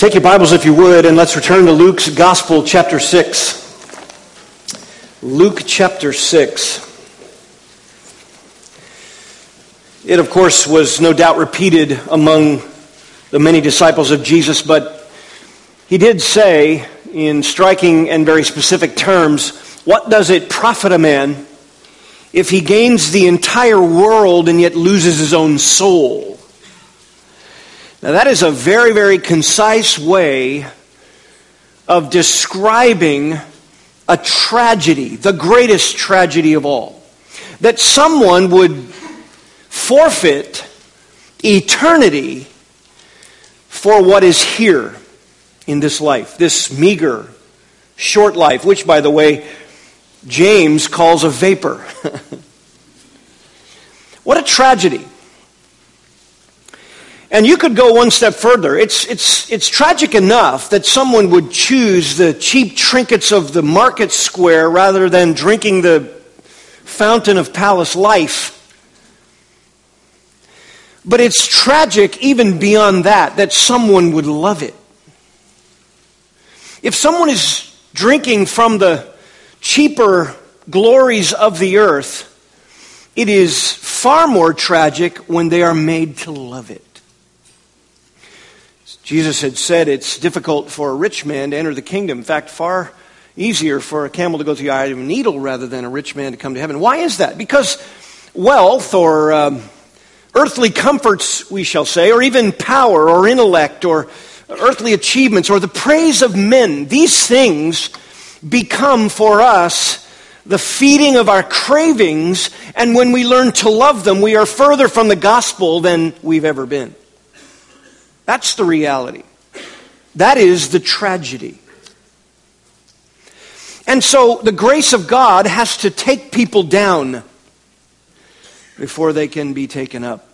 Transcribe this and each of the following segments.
Take your Bibles, if you would, and let's return to Luke's Gospel, chapter 6. Luke chapter 6. It, of course, was no doubt repeated among the many disciples of Jesus, but he did say, in striking and very specific terms, What does it profit a man if he gains the entire world and yet loses his own soul? Now, that is a very, very concise way of describing a tragedy, the greatest tragedy of all. That someone would forfeit eternity for what is here in this life, this meager, short life, which, by the way, James calls a vapor. what a tragedy. And you could go one step further. It's, it's, it's tragic enough that someone would choose the cheap trinkets of the market square rather than drinking the fountain of palace life. But it's tragic even beyond that, that someone would love it. If someone is drinking from the cheaper glories of the earth, it is far more tragic when they are made to love it. Jesus had said it's difficult for a rich man to enter the kingdom. In fact, far easier for a camel to go through the eye of a needle rather than a rich man to come to heaven. Why is that? Because wealth or um, earthly comforts, we shall say, or even power or intellect or earthly achievements or the praise of men, these things become for us the feeding of our cravings, and when we learn to love them, we are further from the gospel than we've ever been. That's the reality. That is the tragedy. And so the grace of God has to take people down before they can be taken up.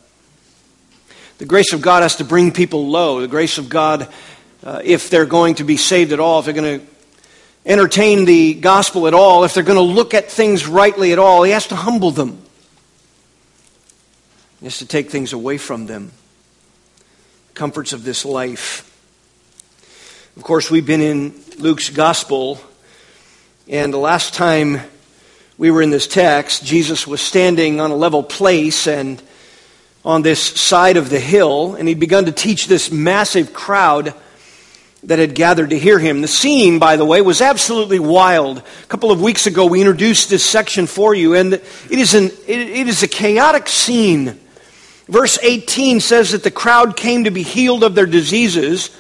The grace of God has to bring people low. The grace of God, uh, if they're going to be saved at all, if they're going to entertain the gospel at all, if they're going to look at things rightly at all, He has to humble them. He has to take things away from them comforts of this life. Of course, we've been in Luke's gospel, and the last time we were in this text, Jesus was standing on a level place and on this side of the hill, and he'd begun to teach this massive crowd that had gathered to hear him. The scene, by the way, was absolutely wild. A couple of weeks ago, we introduced this section for you, and it is, an, it, it is a chaotic scene. Verse 18 says that the crowd came to be healed of their diseases,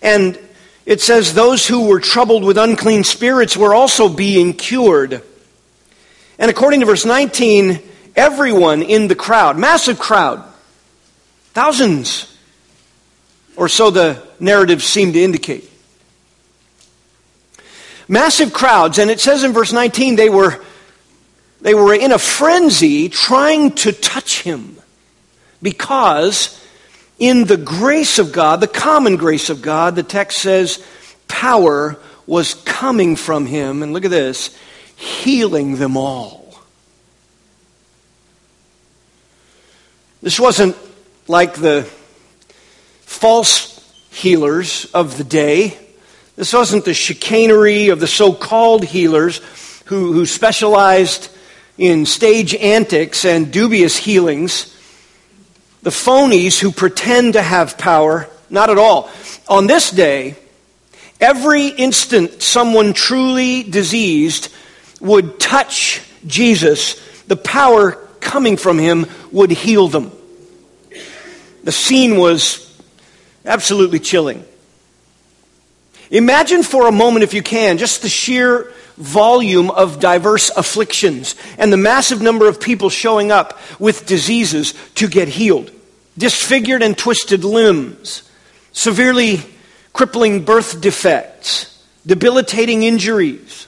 and it says those who were troubled with unclean spirits were also being cured. And according to verse 19, everyone in the crowd, massive crowd, thousands, or so the narratives seem to indicate. Massive crowds, and it says in verse 19 they were, they were in a frenzy trying to touch him. Because in the grace of God, the common grace of God, the text says power was coming from him. And look at this healing them all. This wasn't like the false healers of the day. This wasn't the chicanery of the so called healers who, who specialized in stage antics and dubious healings the phonies who pretend to have power, not at all. On this day, every instant someone truly diseased would touch Jesus, the power coming from him would heal them. The scene was absolutely chilling. Imagine for a moment, if you can, just the sheer volume of diverse afflictions and the massive number of people showing up with diseases to get healed. Disfigured and twisted limbs, severely crippling birth defects, debilitating injuries,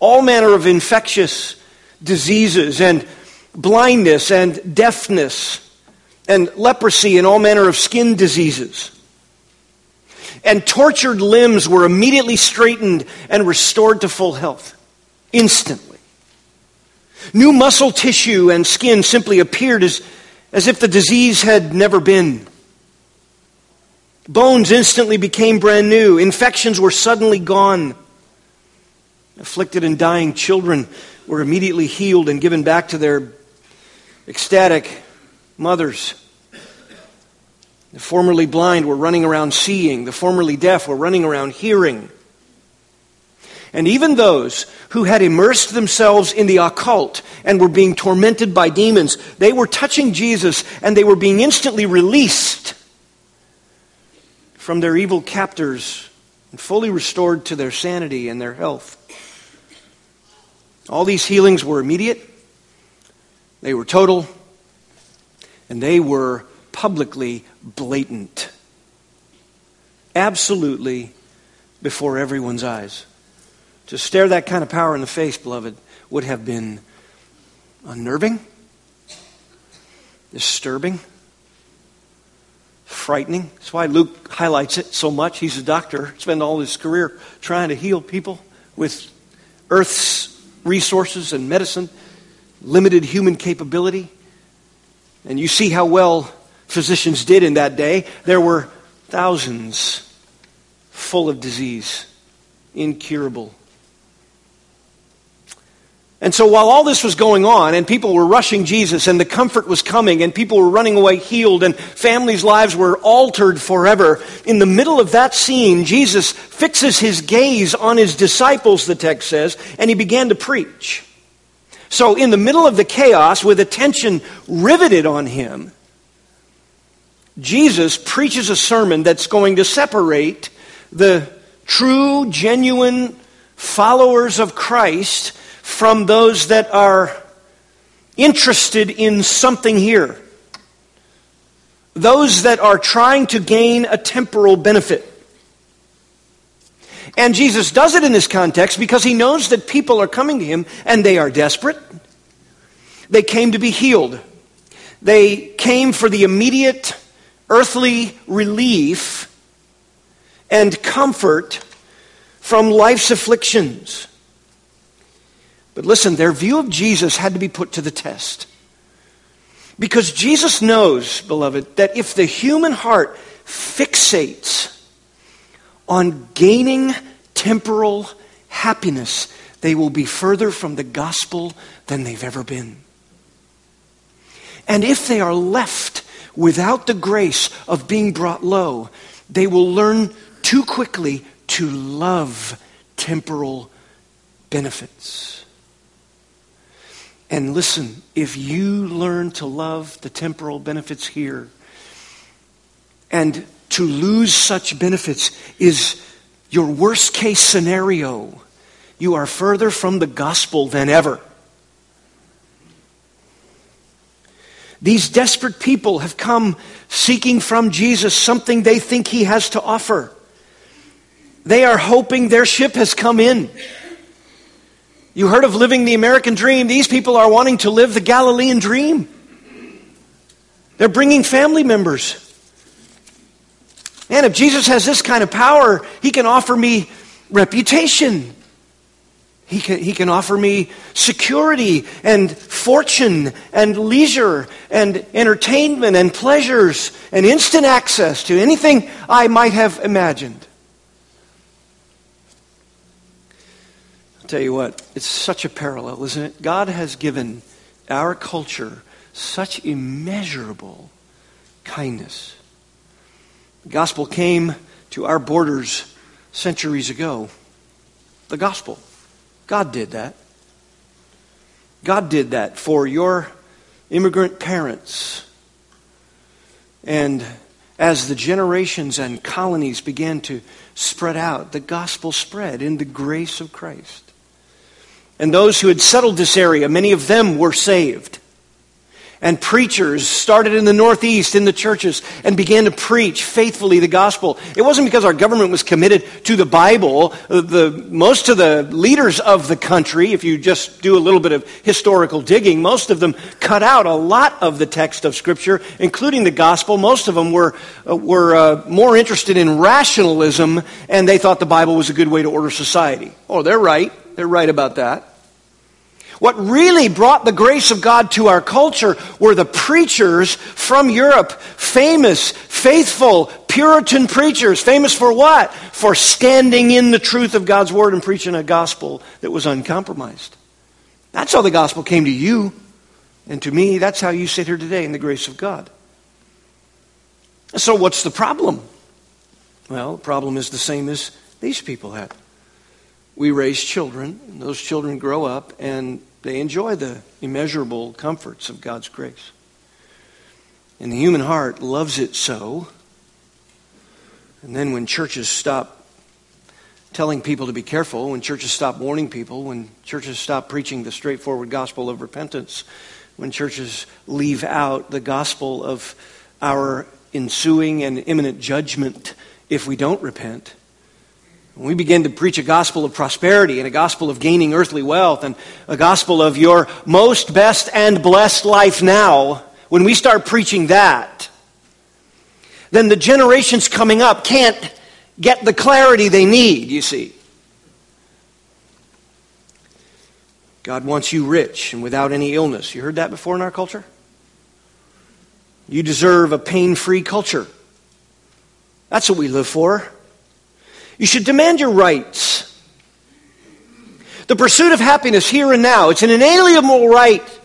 all manner of infectious diseases and blindness and deafness and leprosy and all manner of skin diseases and tortured limbs were immediately straightened and restored to full health instantly. New muscle tissue and skin simply appeared as, as if the disease had never been. Bones instantly became brand new. Infections were suddenly gone. Afflicted and dying children were immediately healed and given back to their ecstatic mothers. The formerly blind were running around seeing. The formerly deaf were running around hearing. And even those who had immersed themselves in the occult and were being tormented by demons, they were touching Jesus and they were being instantly released from their evil captors and fully restored to their sanity and their health. All these healings were immediate, they were total, and they were publicly blatant. Absolutely before everyone's eyes. To stare that kind of power in the face, beloved, would have been unnerving, disturbing, frightening. That's why Luke highlights it so much. He's a doctor, spent all his career trying to heal people with earth's resources and medicine, limited human capability. And you see how well physicians did in that day. There were thousands full of disease, incurable. And so while all this was going on and people were rushing Jesus and the comfort was coming and people were running away healed and families' lives were altered forever, in the middle of that scene, Jesus fixes his gaze on his disciples, the text says, and he began to preach. So in the middle of the chaos, with attention riveted on him, Jesus preaches a sermon that's going to separate the true, genuine followers of Christ from those that are interested in something here. Those that are trying to gain a temporal benefit. And Jesus does it in this context because he knows that people are coming to him and they are desperate. They came to be healed. They came for the immediate earthly relief and comfort from life's afflictions. But listen, their view of Jesus had to be put to the test. Because Jesus knows, beloved, that if the human heart fixates on gaining temporal happiness, they will be further from the gospel than they've ever been. And if they are left without the grace of being brought low, they will learn too quickly to love temporal benefits. And listen, if you learn to love the temporal benefits here, and to lose such benefits is your worst case scenario, you are further from the gospel than ever. These desperate people have come seeking from Jesus something they think he has to offer. They are hoping their ship has come in. You heard of living the American dream. These people are wanting to live the Galilean dream. They're bringing family members. And if Jesus has this kind of power, he can offer me reputation. He can, he can offer me security and fortune and leisure and entertainment and pleasures and instant access to anything I might have imagined. I'll tell you what, it's such a parallel, isn't it? God has given our culture such immeasurable kindness. The gospel came to our borders centuries ago. The gospel. God did that. God did that for your immigrant parents. And as the generations and colonies began to spread out, the gospel spread in the grace of Christ. And those who had settled this area, many of them were saved. And preachers started in the Northeast in the churches and began to preach faithfully the gospel. It wasn't because our government was committed to the Bible. The, most of the leaders of the country, if you just do a little bit of historical digging, most of them cut out a lot of the text of Scripture, including the gospel. Most of them were, uh, were uh, more interested in rationalism, and they thought the Bible was a good way to order society. Oh, they're right. They're right about that. What really brought the grace of God to our culture were the preachers from Europe, famous, faithful, Puritan preachers. Famous for what? For standing in the truth of God's word and preaching a gospel that was uncompromised. That's how the gospel came to you and to me. That's how you sit here today in the grace of God. So, what's the problem? Well, the problem is the same as these people had. We raise children, and those children grow up, and they enjoy the immeasurable comforts of God's grace. And the human heart loves it so. And then when churches stop telling people to be careful, when churches stop warning people, when churches stop preaching the straightforward gospel of repentance, when churches leave out the gospel of our ensuing and imminent judgment if we don't repent, we begin to preach a gospel of prosperity and a gospel of gaining earthly wealth and a gospel of your most best and blessed life now, when we start preaching that, then the generations coming up can't get the clarity they need, you see. God wants you rich and without any illness. You heard that before in our culture? You deserve a pain free culture. That's what we live for. You should demand your rights. The pursuit of happiness here and now, it's an inalienable right.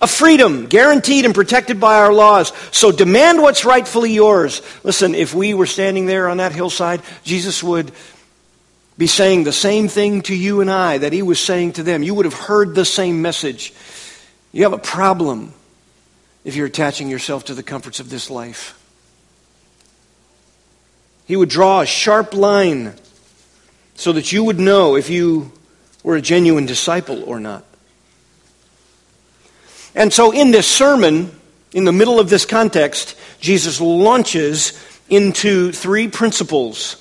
A freedom guaranteed and protected by our laws. So demand what's rightfully yours. Listen, if we were standing there on that hillside, Jesus would be saying the same thing to you and I that he was saying to them. You would have heard the same message. You have a problem if you're attaching yourself to the comforts of this life. He would draw a sharp line so that you would know if you were a genuine disciple or not. And so, in this sermon, in the middle of this context, Jesus launches into three principles.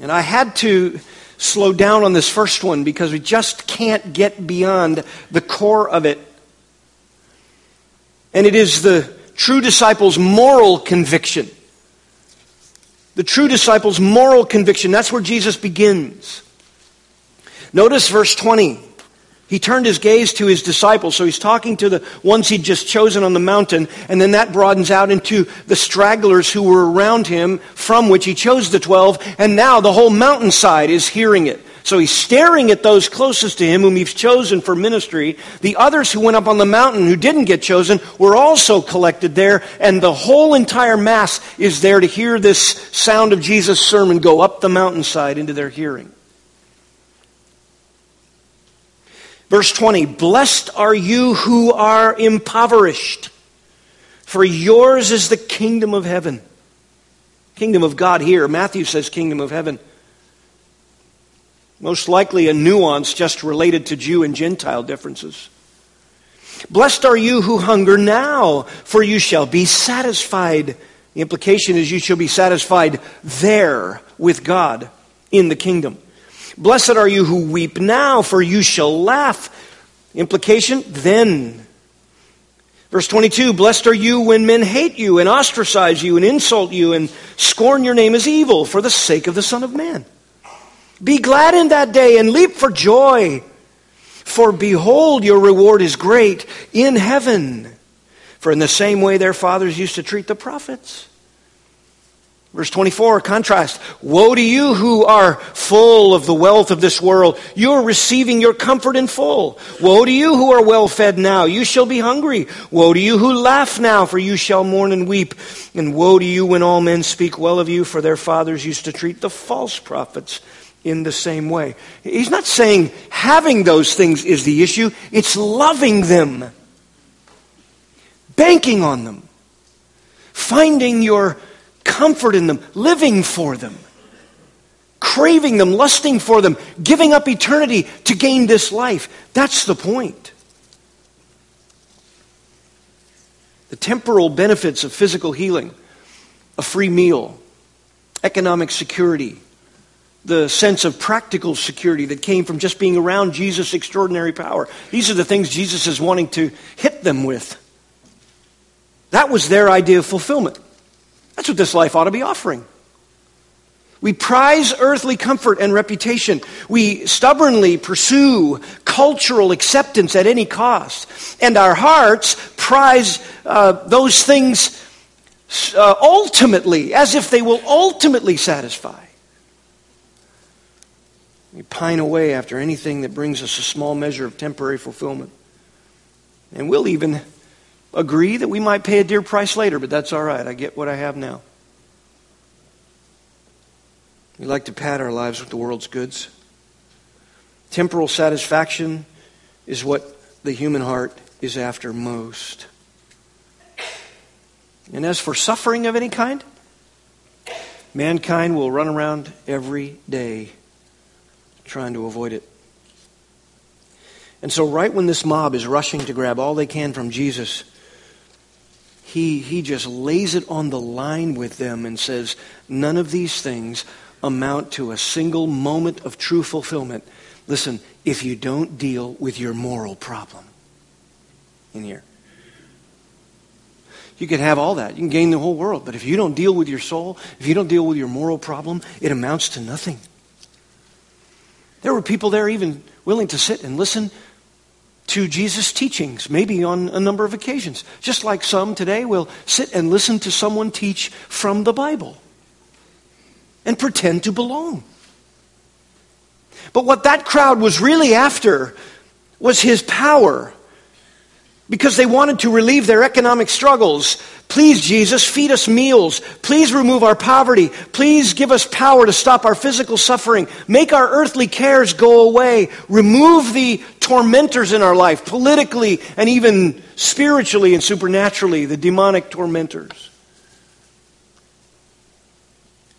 And I had to slow down on this first one because we just can't get beyond the core of it. And it is the true disciple's moral conviction. The true disciple's moral conviction. That's where Jesus begins. Notice verse 20. He turned his gaze to his disciples. So he's talking to the ones he'd just chosen on the mountain, and then that broadens out into the stragglers who were around him, from which he chose the twelve, and now the whole mountainside is hearing it. So he's staring at those closest to him, whom he's chosen for ministry. The others who went up on the mountain who didn't get chosen were also collected there, and the whole entire mass is there to hear this sound of Jesus' sermon go up the mountainside into their hearing. Verse 20 Blessed are you who are impoverished, for yours is the kingdom of heaven. Kingdom of God here. Matthew says kingdom of heaven. Most likely a nuance just related to Jew and Gentile differences. Blessed are you who hunger now, for you shall be satisfied. The implication is you shall be satisfied there with God in the kingdom. Blessed are you who weep now, for you shall laugh. Implication, then. Verse 22 Blessed are you when men hate you and ostracize you and insult you and scorn your name as evil for the sake of the Son of Man. Be glad in that day and leap for joy. For behold, your reward is great in heaven. For in the same way their fathers used to treat the prophets. Verse 24, contrast. Woe to you who are full of the wealth of this world. You are receiving your comfort in full. Woe to you who are well fed now. You shall be hungry. Woe to you who laugh now, for you shall mourn and weep. And woe to you when all men speak well of you, for their fathers used to treat the false prophets in the same way. He's not saying having those things is the issue, it's loving them, banking on them, finding your comfort in them, living for them, craving them, lusting for them, giving up eternity to gain this life. That's the point. The temporal benefits of physical healing, a free meal, economic security, the sense of practical security that came from just being around Jesus' extraordinary power. These are the things Jesus is wanting to hit them with. That was their idea of fulfillment. That's what this life ought to be offering. We prize earthly comfort and reputation. We stubbornly pursue cultural acceptance at any cost. And our hearts prize uh, those things uh, ultimately, as if they will ultimately satisfy. We pine away after anything that brings us a small measure of temporary fulfillment. And we'll even agree that we might pay a dear price later, but that's all right. I get what I have now. We like to pad our lives with the world's goods. Temporal satisfaction is what the human heart is after most. And as for suffering of any kind, mankind will run around every day trying to avoid it. And so, right when this mob is rushing to grab all they can from Jesus, he, he just lays it on the line with them and says, None of these things amount to a single moment of true fulfillment. Listen, if you don't deal with your moral problem in here. You can have all that. You can gain the whole world. But if you don't deal with your soul, if you don't deal with your moral problem, it amounts to nothing. There were people there even willing to sit and listen to Jesus' teachings, maybe on a number of occasions. Just like some today will sit and listen to someone teach from the Bible and pretend to belong. But what that crowd was really after was his power because they wanted to relieve their economic struggles. Please, Jesus, feed us meals. Please remove our poverty. Please give us power to stop our physical suffering. Make our earthly cares go away. Remove the tormentors in our life, politically and even spiritually and supernaturally, the demonic tormentors.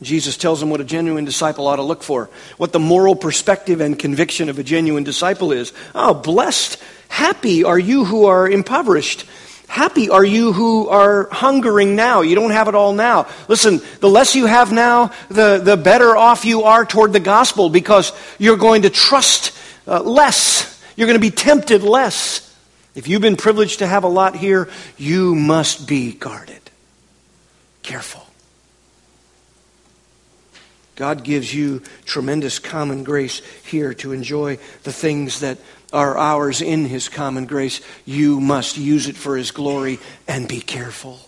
Jesus tells them what a genuine disciple ought to look for, what the moral perspective and conviction of a genuine disciple is. Oh, blessed Happy are you who are impoverished. Happy are you who are hungering now. You don't have it all now. Listen, the less you have now, the, the better off you are toward the gospel because you're going to trust uh, less. You're going to be tempted less. If you've been privileged to have a lot here, you must be guarded. Careful. God gives you tremendous common grace here to enjoy the things that are ours in His common grace. You must use it for His glory and be careful.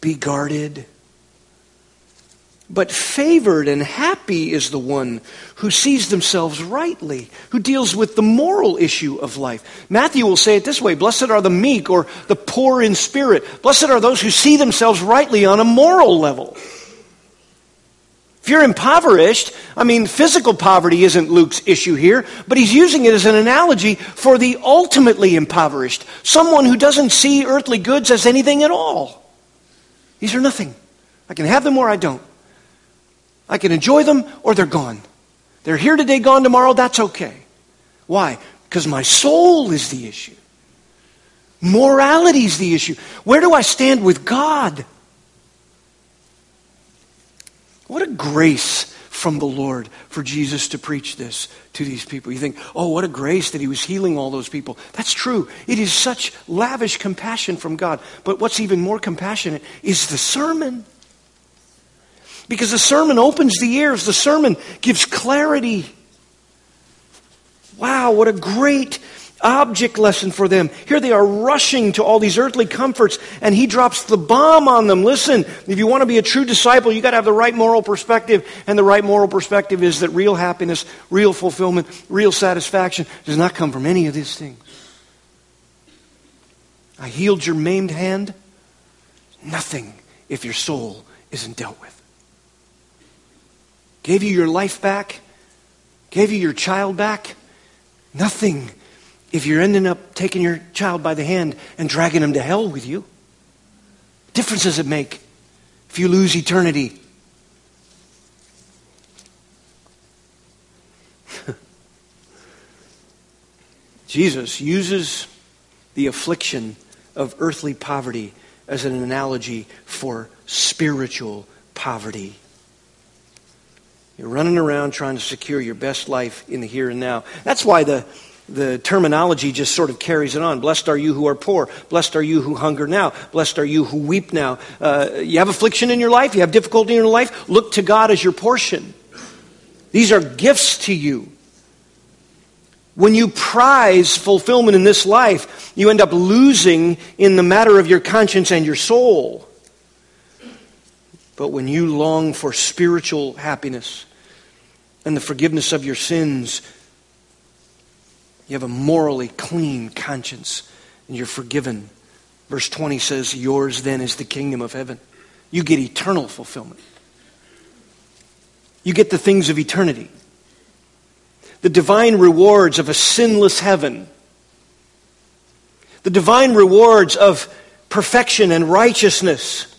Be guarded. But favored and happy is the one who sees themselves rightly, who deals with the moral issue of life. Matthew will say it this way Blessed are the meek or the poor in spirit. Blessed are those who see themselves rightly on a moral level. If you're impoverished, I mean, physical poverty isn't Luke's issue here, but he's using it as an analogy for the ultimately impoverished, someone who doesn't see earthly goods as anything at all. These are nothing. I can have them or I don't. I can enjoy them or they're gone. They're here today, gone tomorrow, that's okay. Why? Because my soul is the issue. Morality is the issue. Where do I stand with God? What a grace from the Lord for Jesus to preach this to these people. You think, oh, what a grace that he was healing all those people. That's true. It is such lavish compassion from God. But what's even more compassionate is the sermon. Because the sermon opens the ears, the sermon gives clarity. Wow, what a great object lesson for them. Here they are rushing to all these earthly comforts, and he drops the bomb on them. Listen, if you want to be a true disciple, you got to have the right moral perspective, and the right moral perspective is that real happiness, real fulfillment, real satisfaction does not come from any of these things. I healed your maimed hand. Nothing if your soul isn't dealt with. Gave you your life back. Gave you your child back. Nothing if you're ending up taking your child by the hand and dragging him to hell with you? What difference does it make if you lose eternity? Jesus uses the affliction of earthly poverty as an analogy for spiritual poverty. You're running around trying to secure your best life in the here and now. That's why the the terminology just sort of carries it on. Blessed are you who are poor. Blessed are you who hunger now. Blessed are you who weep now. Uh, you have affliction in your life. You have difficulty in your life. Look to God as your portion. These are gifts to you. When you prize fulfillment in this life, you end up losing in the matter of your conscience and your soul. But when you long for spiritual happiness and the forgiveness of your sins, you have a morally clean conscience and you're forgiven. Verse 20 says, Yours then is the kingdom of heaven. You get eternal fulfillment. You get the things of eternity. The divine rewards of a sinless heaven. The divine rewards of perfection and righteousness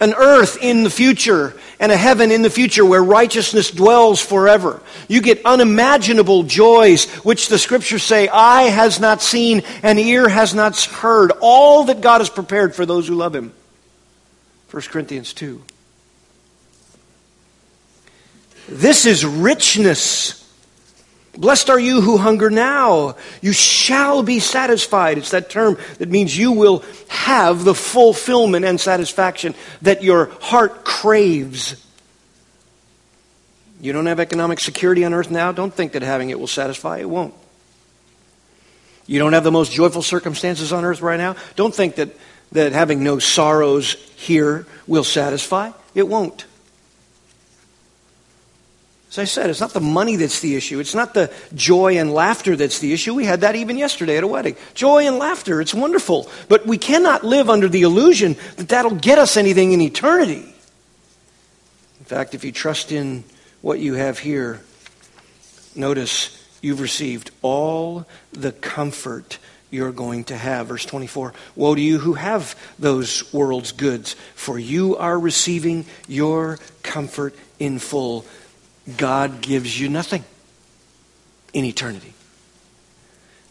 an earth in the future and a heaven in the future where righteousness dwells forever. You get unimaginable joys, which the scriptures say, eye has not seen and ear has not heard. All that God has prepared for those who love Him. 1 Corinthians 2. This is richness Blessed are you who hunger now. You shall be satisfied. It's that term that means you will have the fulfillment and satisfaction that your heart craves. You don't have economic security on earth now? Don't think that having it will satisfy. It won't. You don't have the most joyful circumstances on earth right now? Don't think that, that having no sorrows here will satisfy. It won't. As I said, it's not the money that's the issue. It's not the joy and laughter that's the issue. We had that even yesterday at a wedding. Joy and laughter, it's wonderful. But we cannot live under the illusion that that'll get us anything in eternity. In fact, if you trust in what you have here, notice you've received all the comfort you're going to have. Verse 24 Woe to you who have those world's goods, for you are receiving your comfort in full God gives you nothing in eternity.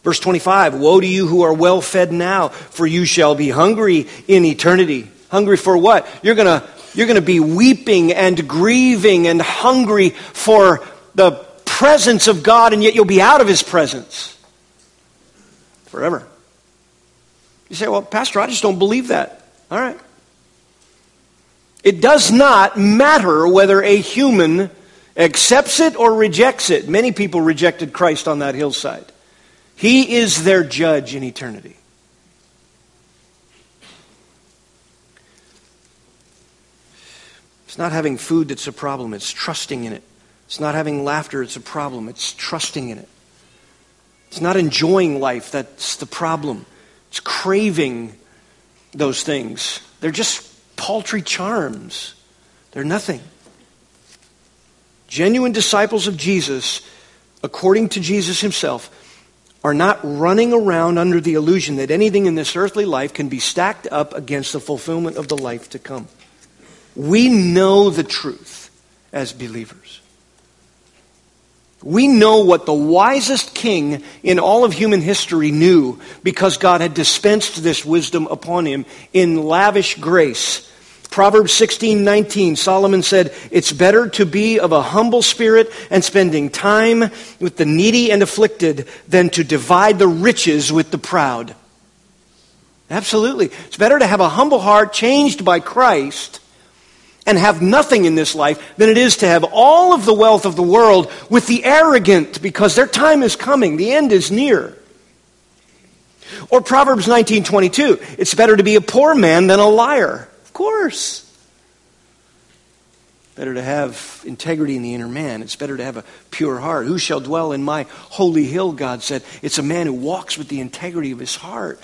Verse 25 Woe to you who are well fed now, for you shall be hungry in eternity. Hungry for what? You're going to you're going to be weeping and grieving and hungry for the presence of God, and yet you'll be out of His presence forever. You say, Well, Pastor, I just don't believe that. All right. It does not matter whether a human accepts it or rejects it. Many people rejected Christ on that hillside. He is their judge in eternity. It's not having food that's a problem, it's trusting in it. It's not having laughter, it's a problem, it's trusting in it. It's not enjoying life, that's the problem. It's craving those things. They're just paltry charms, they're nothing. Genuine disciples of Jesus, according to Jesus himself, are not running around under the illusion that anything in this earthly life can be stacked up against the fulfillment of the life to come. We know the truth as believers. We know what the wisest king in all of human history knew because God had dispensed this wisdom upon him in lavish grace Proverbs 16, 19, Solomon said, It's better to be of a humble spirit and spending time with the needy and afflicted than to divide the riches with the proud. Absolutely. It's better to have a humble heart changed by Christ and have nothing in this life than it is to have all of the wealth of the world with the arrogant because their time is coming. The end is near. Or Proverbs 19:22, it's better to be a poor man than a liar course. Better to have integrity in the inner man. It's better to have a pure heart. Who shall dwell in my holy hill, God said. It's a man who walks with the integrity of his heart.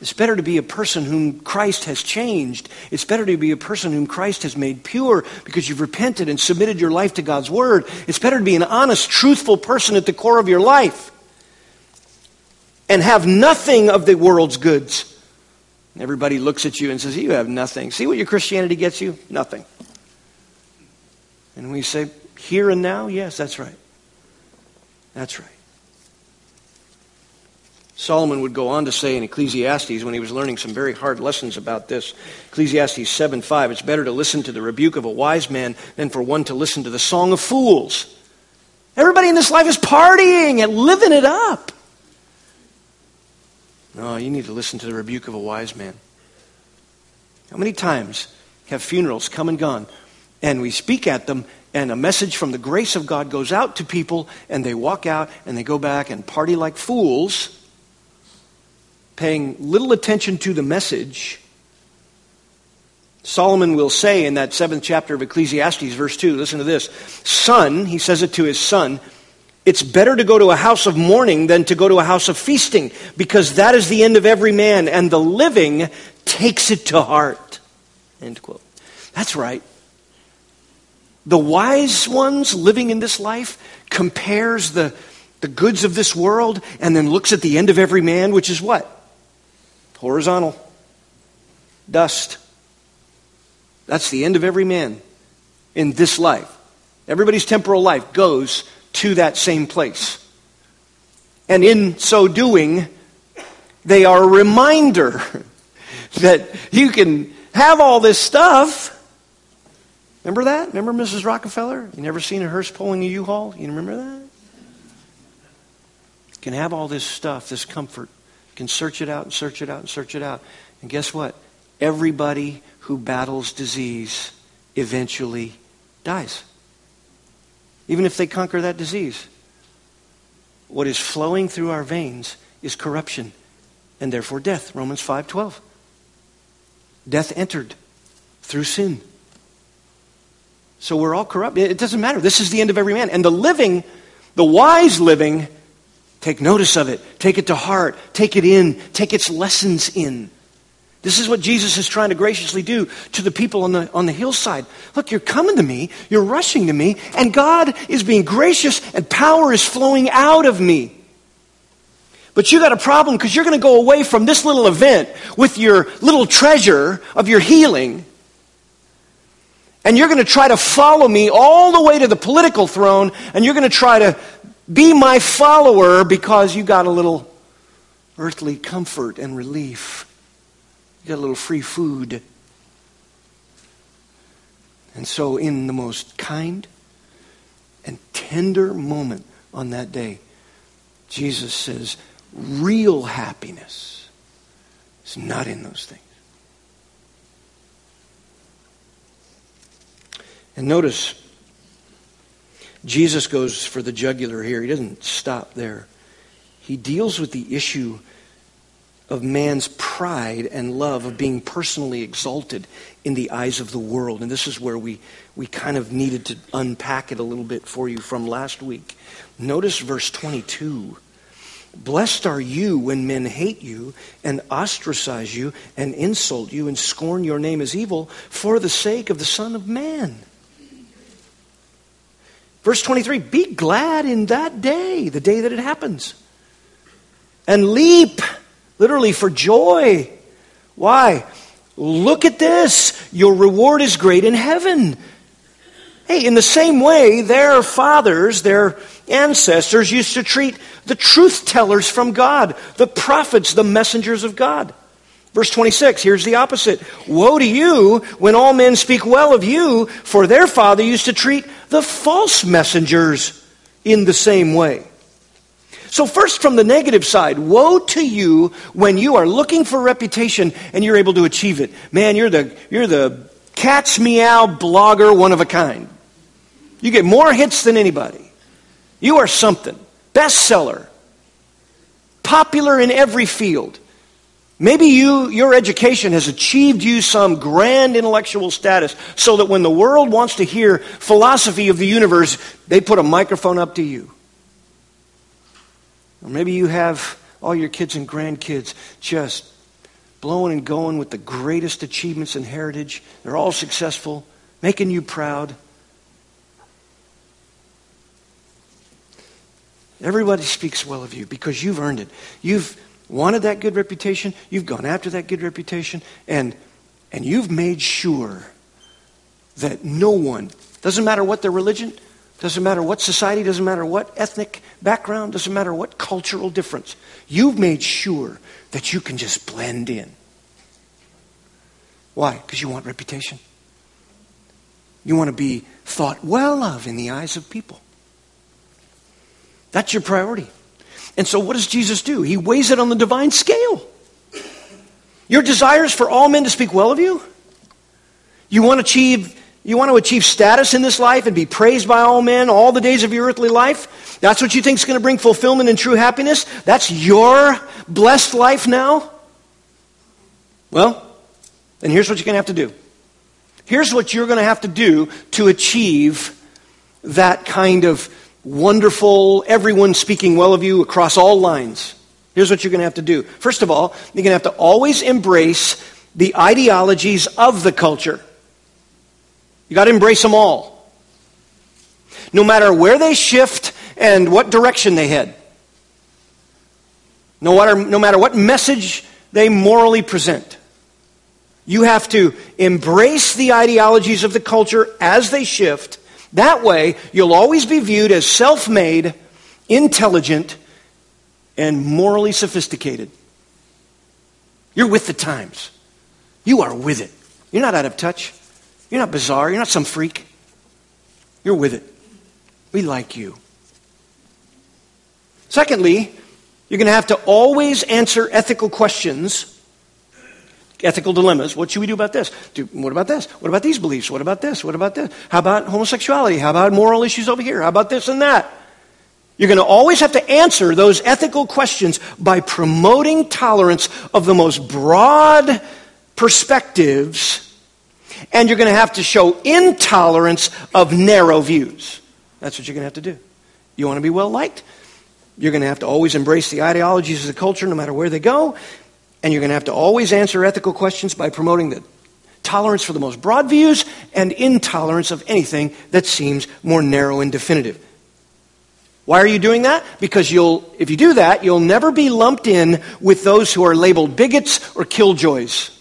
It's better to be a person whom Christ has changed. It's better to be a person whom Christ has made pure because you've repented and submitted your life to God's word. It's better to be an honest, truthful person at the core of your life and have nothing of the world's goods Everybody looks at you and says, You have nothing. See what your Christianity gets you? Nothing. And we say, Here and now? Yes, that's right. That's right. Solomon would go on to say in Ecclesiastes when he was learning some very hard lessons about this. Ecclesiastes 7 5, it's better to listen to the rebuke of a wise man than for one to listen to the song of fools. Everybody in this life is partying and living it up. No, you need to listen to the rebuke of a wise man. How many times have funerals come and gone, and we speak at them, and a message from the grace of God goes out to people, and they walk out and they go back and party like fools, paying little attention to the message. Solomon will say in that seventh chapter of Ecclesiastes, verse 2, listen to this Son, he says it to his son, it's better to go to a house of mourning than to go to a house of feasting, because that is the end of every man, and the living takes it to heart. End quote. That's right. The wise ones living in this life compares the, the goods of this world and then looks at the end of every man, which is what? Horizontal. Dust. That's the end of every man in this life. Everybody's temporal life goes to that same place. And in so doing, they are a reminder that you can have all this stuff. Remember that? Remember Mrs. Rockefeller? You never seen a hearse pulling a U-Haul? You remember that? You can have all this stuff, this comfort. You can search it out and search it out and search it out. And guess what? Everybody who battles disease eventually dies even if they conquer that disease. What is flowing through our veins is corruption and therefore death. Romans 5:12. Death entered through sin. So we're all corrupt. It doesn't matter. This is the end of every man. And the living, the wise living, take notice of it. Take it to heart. Take it in. Take its lessons in. This is what Jesus is trying to graciously do to the people on the, on the hillside. Look, you're coming to me, you're rushing to me, and God is being gracious and power is flowing out of me. But you got a problem because you're going to go away from this little event with your little treasure of your healing. And you're going to try to follow me all the way to the political throne, and you're going to try to be my follower because you got a little earthly comfort and relief. You a little free food. And so, in the most kind and tender moment on that day, Jesus says, real happiness is not in those things. And notice, Jesus goes for the jugular here. He doesn't stop there. He deals with the issue of man's pride and love of being personally exalted in the eyes of the world. And this is where we, we kind of needed to unpack it a little bit for you from last week. Notice verse 22. Blessed are you when men hate you and ostracize you and insult you and scorn your name as evil for the sake of the Son of Man. Verse 23 Be glad in that day, the day that it happens, and leap literally for joy. Why? Look at this. Your reward is great in heaven. Hey, in the same way, their fathers, their ancestors used to treat the truth tellers from God, the prophets, the messengers of God. Verse 26, here's the opposite. Woe to you when all men speak well of you, for their father used to treat the false messengers in the same way. So, first, from the negative side, woe to you when you are looking for reputation and you're able to achieve it. Man, you're the, you're the cat's meow blogger, one of a kind. You get more hits than anybody. You are something. Bestseller. Popular in every field. Maybe you, your education has achieved you some grand intellectual status so that when the world wants to hear philosophy of the universe, they put a microphone up to you. Or maybe you have all your kids and grandkids just blowing and going with the greatest achievements and heritage. They're all successful, making you proud. Everybody speaks well of you because you've earned it. You've wanted that good reputation, you've gone after that good reputation, and, and you've made sure that no one, doesn't matter what their religion, doesn't matter what society, doesn't matter what ethnic background, doesn't matter what cultural difference. You've made sure that you can just blend in. Why? Because you want reputation. You want to be thought well of in the eyes of people. That's your priority. And so, what does Jesus do? He weighs it on the divine scale. Your desires for all men to speak well of you? You want to achieve you want to achieve status in this life and be praised by all men all the days of your earthly life? That's what you think is going to bring fulfillment and true happiness? That's your blessed life now? Well, then here's what you're going to have to do. Here's what you're going to have to do to achieve that kind of wonderful, everyone speaking well of you across all lines. Here's what you're going to have to do. First of all, you're going to have to always embrace the ideologies of the culture. You got to embrace them all. No matter where they shift and what direction they head. No matter, no matter what message they morally present. You have to embrace the ideologies of the culture as they shift. That way, you'll always be viewed as self made, intelligent, and morally sophisticated. You're with the times. You are with it. You're not out of touch. You're not bizarre. You're not some freak. You're with it. We like you. Secondly, you're going to have to always answer ethical questions, ethical dilemmas. What should we do about this? Do, what about this? What about these beliefs? What about this? What about this? How about homosexuality? How about moral issues over here? How about this and that? You're going to always have to answer those ethical questions by promoting tolerance of the most broad perspectives and you're going to have to show intolerance of narrow views. That's what you're going to have to do. You want to be well liked? You're going to have to always embrace the ideologies of the culture no matter where they go. And you're going to have to always answer ethical questions by promoting the tolerance for the most broad views and intolerance of anything that seems more narrow and definitive. Why are you doing that? Because you'll, if you do that, you'll never be lumped in with those who are labeled bigots or killjoys.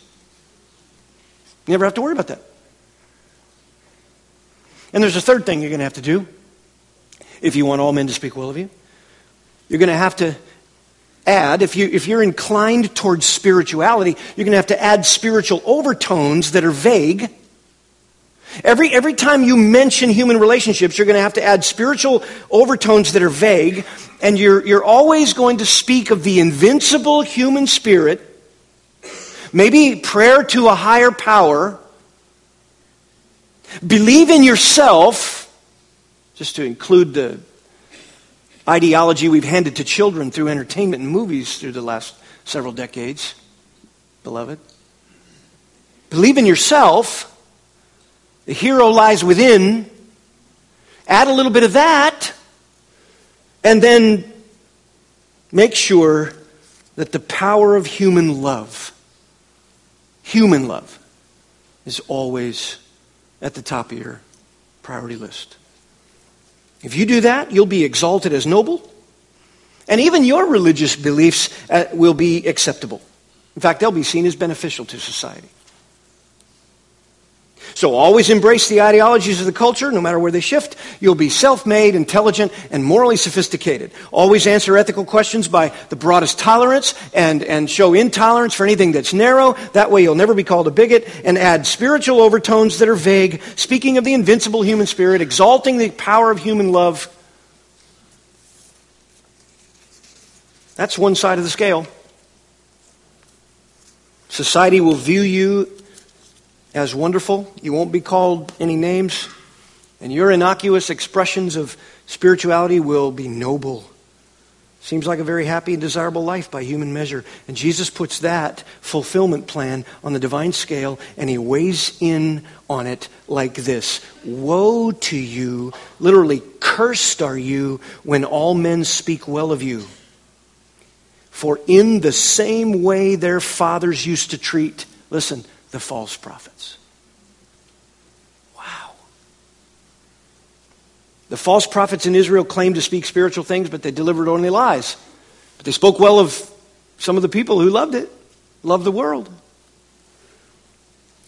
You never have to worry about that. And there's a third thing you're going to have to do if you want all men to speak well of you. You're going to have to add, if, you, if you're inclined towards spirituality, you're going to have to add spiritual overtones that are vague. Every, every time you mention human relationships, you're going to have to add spiritual overtones that are vague, and you're, you're always going to speak of the invincible human spirit maybe prayer to a higher power, believe in yourself, just to include the ideology we've handed to children through entertainment and movies through the last several decades, beloved. Believe in yourself. The hero lies within. Add a little bit of that. And then make sure that the power of human love human love is always at the top of your priority list. If you do that, you'll be exalted as noble, and even your religious beliefs uh, will be acceptable. In fact, they'll be seen as beneficial to society. So always embrace the ideologies of the culture, no matter where they shift. You'll be self made, intelligent, and morally sophisticated. Always answer ethical questions by the broadest tolerance and, and show intolerance for anything that's narrow. That way you'll never be called a bigot. And add spiritual overtones that are vague, speaking of the invincible human spirit, exalting the power of human love. That's one side of the scale. Society will view you as wonderful. You won't be called any names. And your innocuous expressions of spirituality will be noble. Seems like a very happy and desirable life by human measure. And Jesus puts that fulfillment plan on the divine scale and he weighs in on it like this Woe to you, literally, cursed are you when all men speak well of you. For in the same way their fathers used to treat, listen, the false prophets. Wow. The false prophets in Israel claimed to speak spiritual things, but they delivered only lies. But they spoke well of some of the people who loved it, loved the world.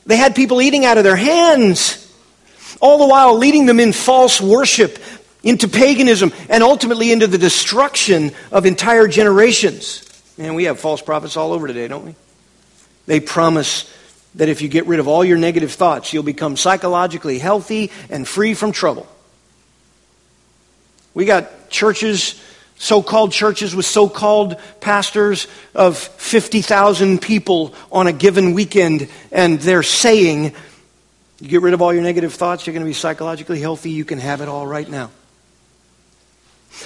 They had people eating out of their hands, all the while leading them in false worship, into paganism, and ultimately into the destruction of entire generations. Man, we have false prophets all over today, don't we? They promise that if you get rid of all your negative thoughts, you'll become psychologically healthy and free from trouble. We got churches So called churches with so called pastors of 50,000 people on a given weekend, and they're saying, You get rid of all your negative thoughts, you're going to be psychologically healthy, you can have it all right now.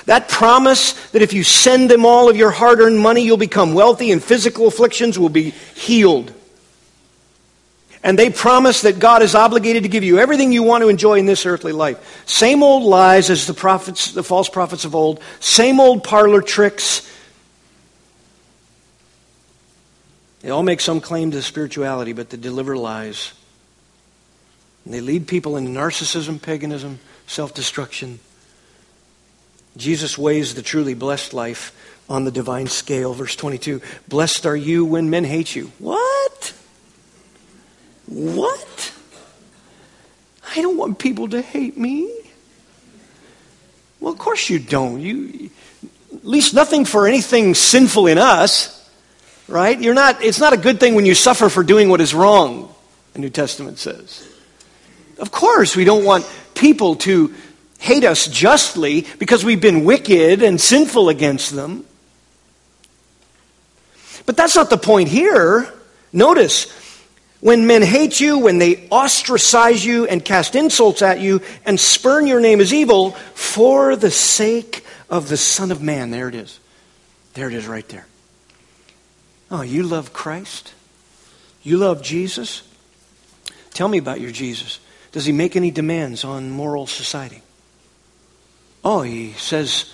That promise that if you send them all of your hard earned money, you'll become wealthy and physical afflictions will be healed. And they promise that God is obligated to give you everything you want to enjoy in this earthly life. Same old lies as the prophets, the false prophets of old, same old parlor tricks. They all make some claim to spirituality, but they deliver lies. And they lead people into narcissism, paganism, self destruction. Jesus weighs the truly blessed life on the divine scale. Verse 22 Blessed are you when men hate you. What? What? I don't want people to hate me. Well, of course you don't. You at least nothing for anything sinful in us, right? You're not it's not a good thing when you suffer for doing what is wrong, the New Testament says. Of course, we don't want people to hate us justly because we've been wicked and sinful against them. But that's not the point here. Notice, when men hate you, when they ostracize you and cast insults at you and spurn your name as evil for the sake of the Son of Man. There it is. There it is right there. Oh, you love Christ? You love Jesus? Tell me about your Jesus. Does he make any demands on moral society? Oh, he says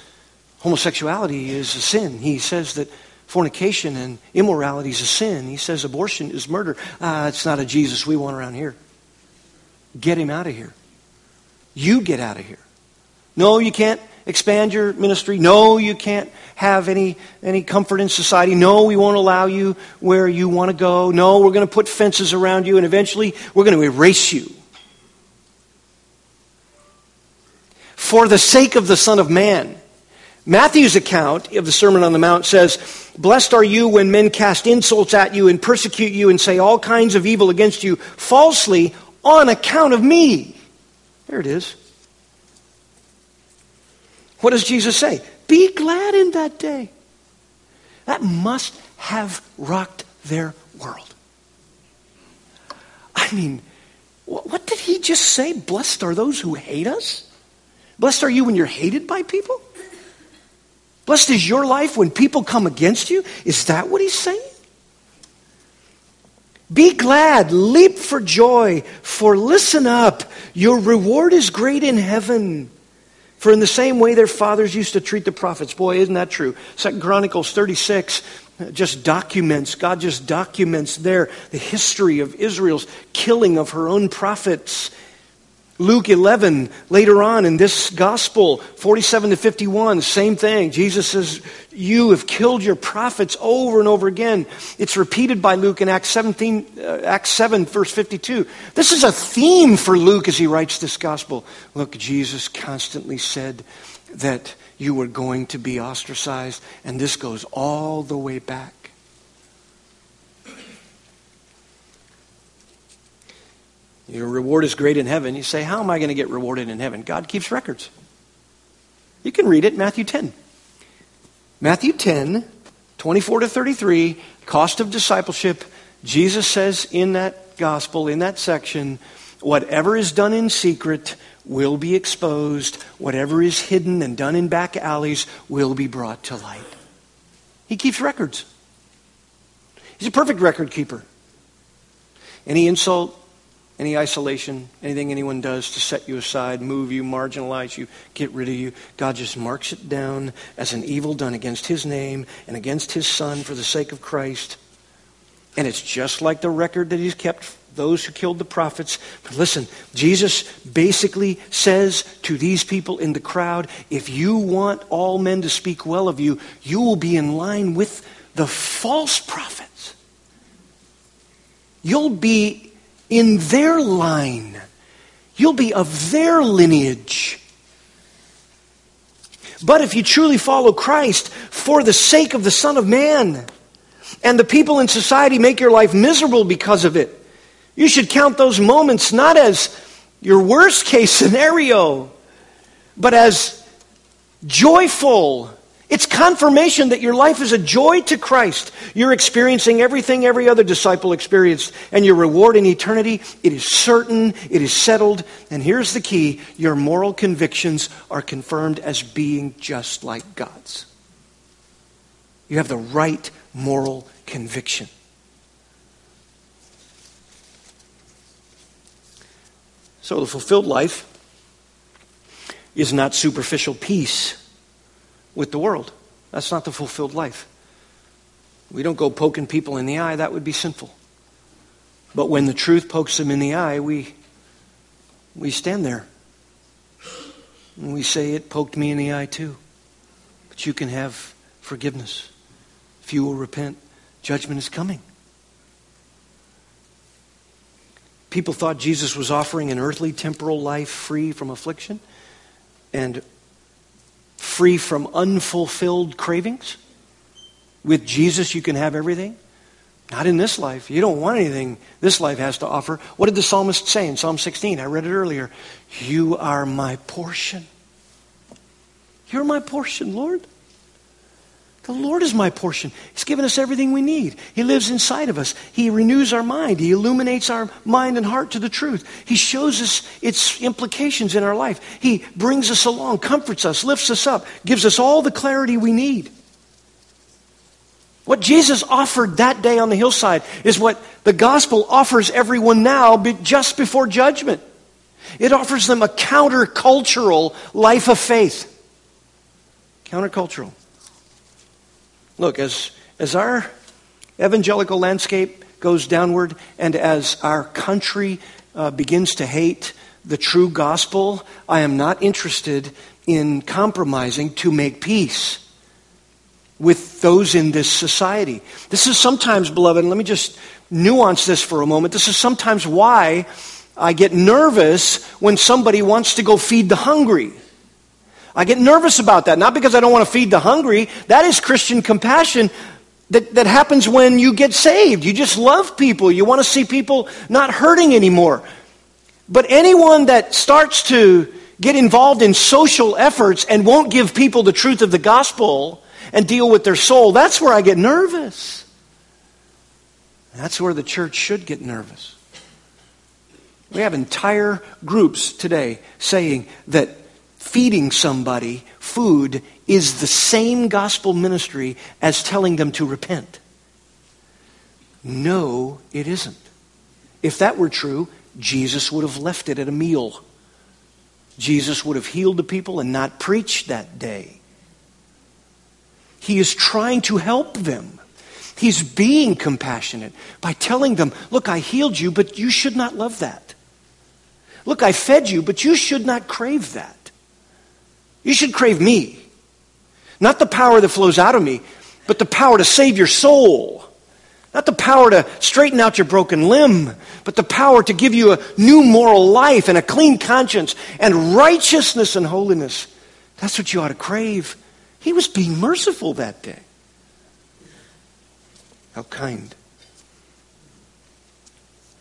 homosexuality is a sin. He says that fornication and immorality is a sin. He says abortion is murder. Ah, it's not a Jesus we want around here. Get him out of here. You get out of here. No, you can't expand your ministry. No, you can't have any, any comfort in society. No, we won't allow you where you want to go. No, we're going to put fences around you, and eventually we're going to erase you. For the sake of the Son of Man. Matthew's account of the Sermon on the Mount says, Blessed are you when men cast insults at you and persecute you and say all kinds of evil against you falsely on account of me. There it is. What does Jesus say? Be glad in that day. That must have rocked their world. I mean, what did he just say? Blessed are those who hate us? Blessed are you when you're hated by people? Blessed is your life when people come against you? Is that what he's saying? Be glad, leap for joy, for listen up, your reward is great in heaven. For in the same way their fathers used to treat the prophets. Boy, isn't that true? Second Chronicles 36 uh, just documents, God just documents there the history of Israel's killing of her own prophets Luke 11, later on in this gospel, 47 to 51, same thing. Jesus says, You have killed your prophets over and over again. It's repeated by Luke in Acts, 17, uh, Acts 7, verse 52. This is a theme for Luke as he writes this gospel. Look, Jesus constantly said that you were going to be ostracized, and this goes all the way back Your reward is great in heaven. You say, How am I going to get rewarded in heaven? God keeps records. You can read it, Matthew 10. Matthew 10, 24 to 33, cost of discipleship. Jesus says in that gospel, in that section, whatever is done in secret will be exposed, whatever is hidden and done in back alleys will be brought to light. He keeps records. He's a perfect record keeper. Any insult, any isolation, anything anyone does to set you aside, move you, marginalize you, get rid of you, God just marks it down as an evil done against His name and against His Son for the sake of Christ. And it's just like the record that He's kept those who killed the prophets. But listen, Jesus basically says to these people in the crowd if you want all men to speak well of you, you will be in line with the false prophets. You'll be in their line. You'll be of their lineage. But if you truly follow Christ for the sake of the Son of Man, and the people in society make your life miserable because of it, you should count those moments not as your worst case scenario, but as joyful It's confirmation that your life is a joy to Christ. You're experiencing everything every other disciple experienced, and your reward in eternity, it is certain, it is settled, and here's the key your moral convictions are confirmed as being just like God's. You have the right moral conviction. So, the fulfilled life is not superficial peace with the world. That's not the fulfilled life. We don't go poking people in the eye, that would be sinful. But when the truth pokes them in the eye, we, we stand there. And we say, It poked me in the eye too. But you can have forgiveness. If you will repent, judgment is coming. People thought Jesus was offering an earthly, temporal life free from affliction and free from unfulfilled cravings. With Jesus, you can have everything. Not in this life. You don't want anything this life has to offer. What did the psalmist say in Psalm 16? I read it earlier. You are my portion. You're my portion, Lord. The Lord is my portion. He's given us everything we need. He lives inside of us. He renews our mind. He illuminates our mind and heart to the truth. He shows us its implications in our life. He brings us along, comforts us, lifts us up, gives us all the clarity we need. What Jesus offered that day on the hillside is what the gospel offers everyone now just before judgment. It offers them a countercultural life of faith. Countercultural. Look, as, as our evangelical landscape goes downward and as our country uh, begins to hate the true gospel, I am not interested in compromising to make peace with those in this society. This is sometimes, beloved, let me just nuance this for a moment. This is sometimes why I get nervous when somebody wants to go feed the hungry. I get nervous about that, not because I don't want to feed the hungry. That is Christian compassion that, that happens when you get saved. You just love people. You want to see people not hurting anymore. But anyone that starts to get involved in social efforts and won't give people the truth of the gospel and deal with their soul, that's where I get nervous. That's where the church should get nervous. We have entire groups today saying that feeding somebody food is the same gospel ministry as telling them to repent. No, it isn't. If that were true, Jesus would have left it at a meal. Jesus would have healed the people and not preached that day. He is trying to help them. He's being compassionate by telling them, Look, I healed you, but you should not love that. Look, I fed you, but you should not crave that. You should crave me. Not the power that flows out of me, but the power to save your soul. Not the power to straighten out your broken limb, but the power to give you a new moral life and a clean conscience and righteousness and holiness. That's what you ought to crave. He was being merciful that day. How kind.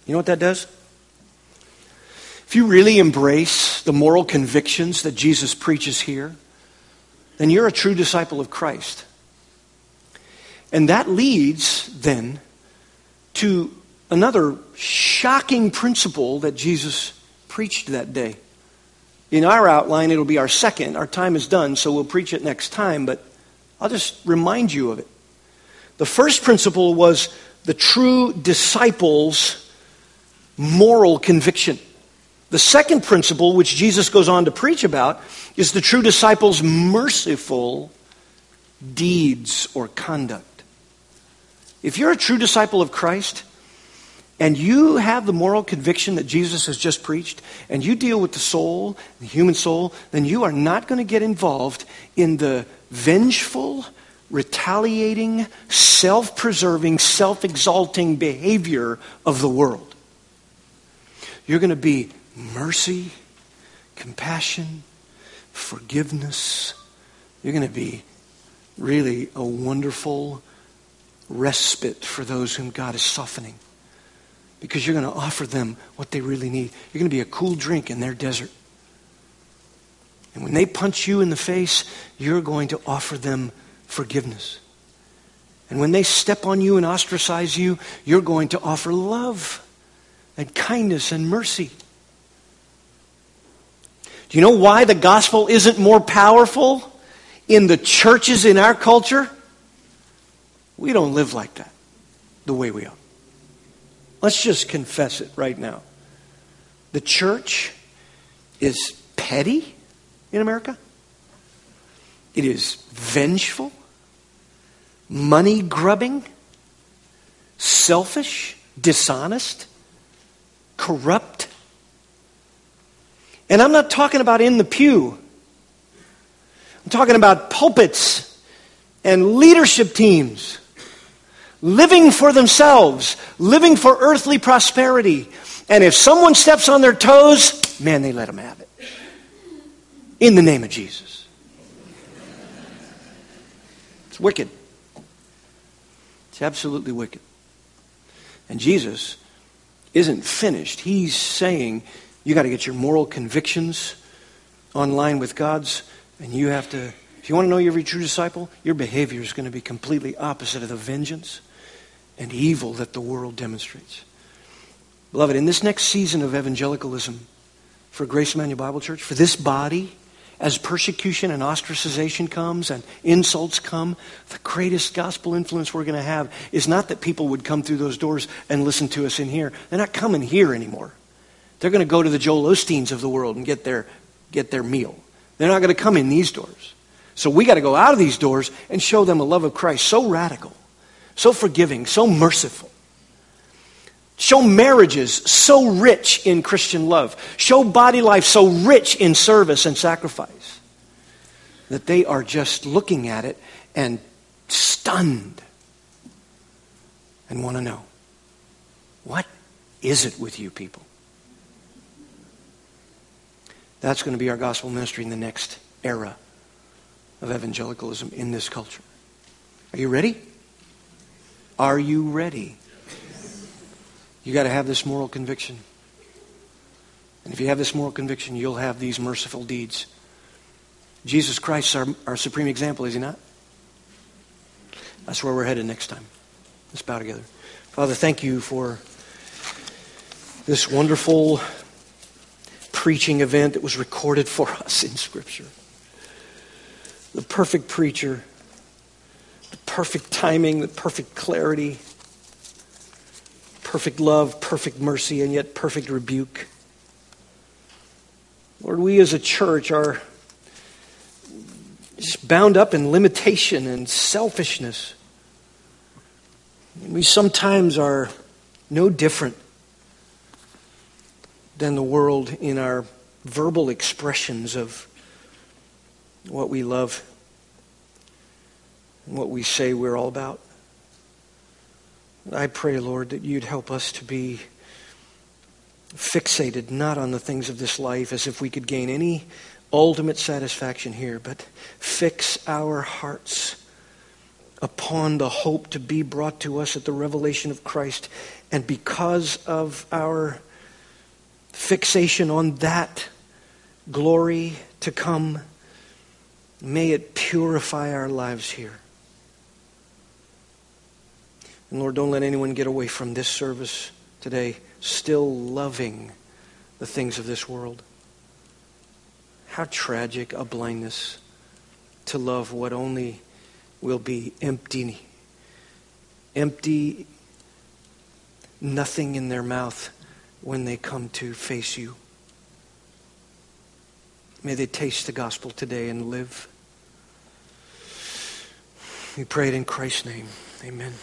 You know what that does? If you really embrace the moral convictions that Jesus preaches here, then you're a true disciple of Christ. And that leads then to another shocking principle that Jesus preached that day. In our outline, it'll be our second. Our time is done, so we'll preach it next time, but I'll just remind you of it. The first principle was the true disciple's moral conviction. The second principle, which Jesus goes on to preach about, is the true disciple's merciful deeds or conduct. If you're a true disciple of Christ, and you have the moral conviction that Jesus has just preached, and you deal with the soul, the human soul, then you are not going to get involved in the vengeful, retaliating, self preserving, self exalting behavior of the world. You're going to be mercy, compassion, forgiveness. You're going to be really a wonderful respite for those whom God is softening. Because you're going to offer them what they really need. You're going to be a cool drink in their desert. And when they punch you in the face, you're going to offer them forgiveness. And when they step on you and ostracize you, you're going to offer love and kindness and mercy. Do you know why the gospel isn't more powerful in the churches in our culture? We don't live like that the way we are. Let's just confess it right now. The church is petty in America, it is vengeful, money grubbing, selfish, dishonest, corrupt. And I'm not talking about in the pew. I'm talking about pulpits and leadership teams living for themselves, living for earthly prosperity. And if someone steps on their toes, man, they let them have it. In the name of Jesus. It's wicked. It's absolutely wicked. And Jesus isn't finished. He's saying you got to get your moral convictions online with God's, and you have to, if you want to know you're a true disciple, your behavior is going to be completely opposite of the vengeance and evil that the world demonstrates. Beloved, in this next season of evangelicalism for Grace Emmanuel Bible Church, for this body, as persecution and ostracization comes and insults come, the greatest gospel influence we're going to have is not that people would come through those doors and listen to us in here. They're not coming here anymore. They're going to go to the Joel Osteens of the world and get their, get their meal. They're not going to come in these doors. So we got to go out of these doors and show them a love of Christ so radical so forgiving, so merciful. Show marriages so rich in Christian love. Show body life so rich in service and sacrifice that they are just looking at it and stunned and want to know what is it with you people? That's going to be our gospel ministry in the next era of evangelicalism in this culture. Are you ready? Are you ready? You got to have this moral conviction. And if you have this moral conviction, you'll have these merciful deeds. Jesus Christ, is our, our supreme example, is he not? That's where we're headed next time. Let's bow together. Father, thank you for this wonderful preaching event that was recorded for us in Scripture. The perfect preacher the perfect timing, the perfect clarity, perfect love, perfect mercy, and yet perfect rebuke. Lord, we as a church are just bound up in limitation and selfishness. We sometimes are no different than the world in our verbal expressions of what we love and what we say we're all about. I pray, Lord, that you'd help us to be fixated not on the things of this life as if we could gain any ultimate satisfaction here, but fix our hearts upon the hope to be brought to us at the revelation of Christ. And because of our fixation on that glory to come, may it purify our lives here. And Lord, don't let anyone get away from this service today still loving the things of this world. How tragic a blindness to love what only will be empty, empty, nothing in their mouth when they come to face you. May they taste the gospel today and live. We pray it in Christ's name. Amen.